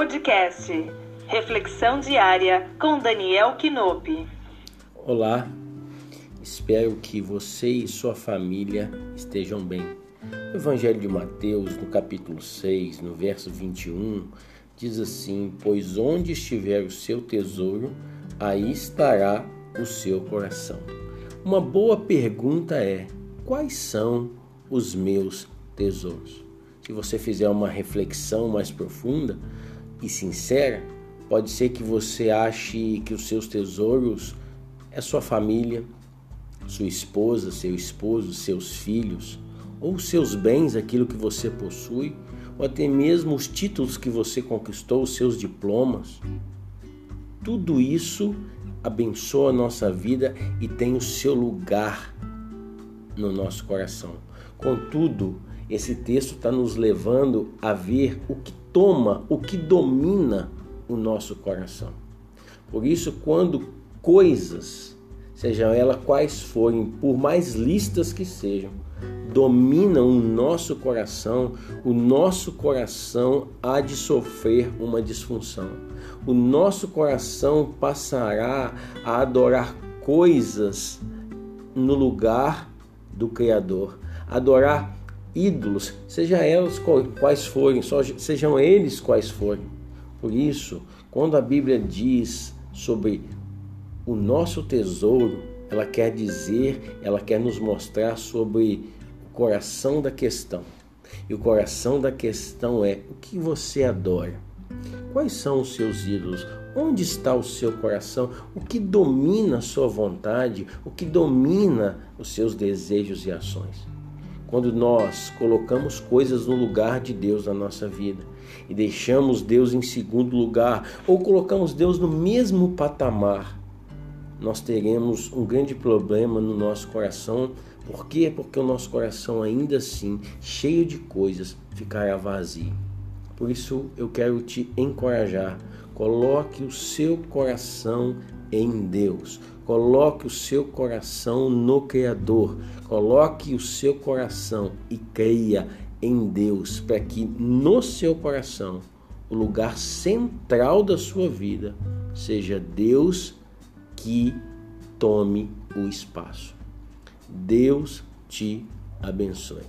Podcast Reflexão Diária com Daniel Quinope. Olá, espero que você e sua família estejam bem. O Evangelho de Mateus, no capítulo 6, no verso 21, diz assim: Pois onde estiver o seu tesouro, aí estará o seu coração. Uma boa pergunta é: quais são os meus tesouros? Se você fizer uma reflexão mais profunda e sincera, pode ser que você ache que os seus tesouros é sua família, sua esposa, seu esposo, seus filhos, ou seus bens, aquilo que você possui, ou até mesmo os títulos que você conquistou, os seus diplomas. Tudo isso abençoa a nossa vida e tem o seu lugar no nosso coração. Contudo, esse texto está nos levando a ver o que toma, o que domina o nosso coração. Por isso, quando coisas, sejam elas quais forem, por mais listas que sejam, dominam o nosso coração, o nosso coração há de sofrer uma disfunção. O nosso coração passará a adorar coisas no lugar do Criador, adorar ídolos, seja elas quais forem, sejam eles quais forem. Por isso, quando a Bíblia diz sobre o nosso tesouro, ela quer dizer, ela quer nos mostrar sobre o coração da questão. E o coração da questão é o que você adora. Quais são os seus ídolos? Onde está o seu coração? O que domina a sua vontade? O que domina os seus desejos e ações? Quando nós colocamos coisas no lugar de Deus na nossa vida e deixamos Deus em segundo lugar ou colocamos Deus no mesmo patamar, nós teremos um grande problema no nosso coração. Por quê? Porque o nosso coração, ainda assim, cheio de coisas, ficará vazio. Por isso eu quero te encorajar. Coloque o seu coração em Deus. Coloque o seu coração no Criador. Coloque o seu coração e creia em Deus, para que no seu coração o lugar central da sua vida seja Deus que tome o espaço. Deus te abençoe.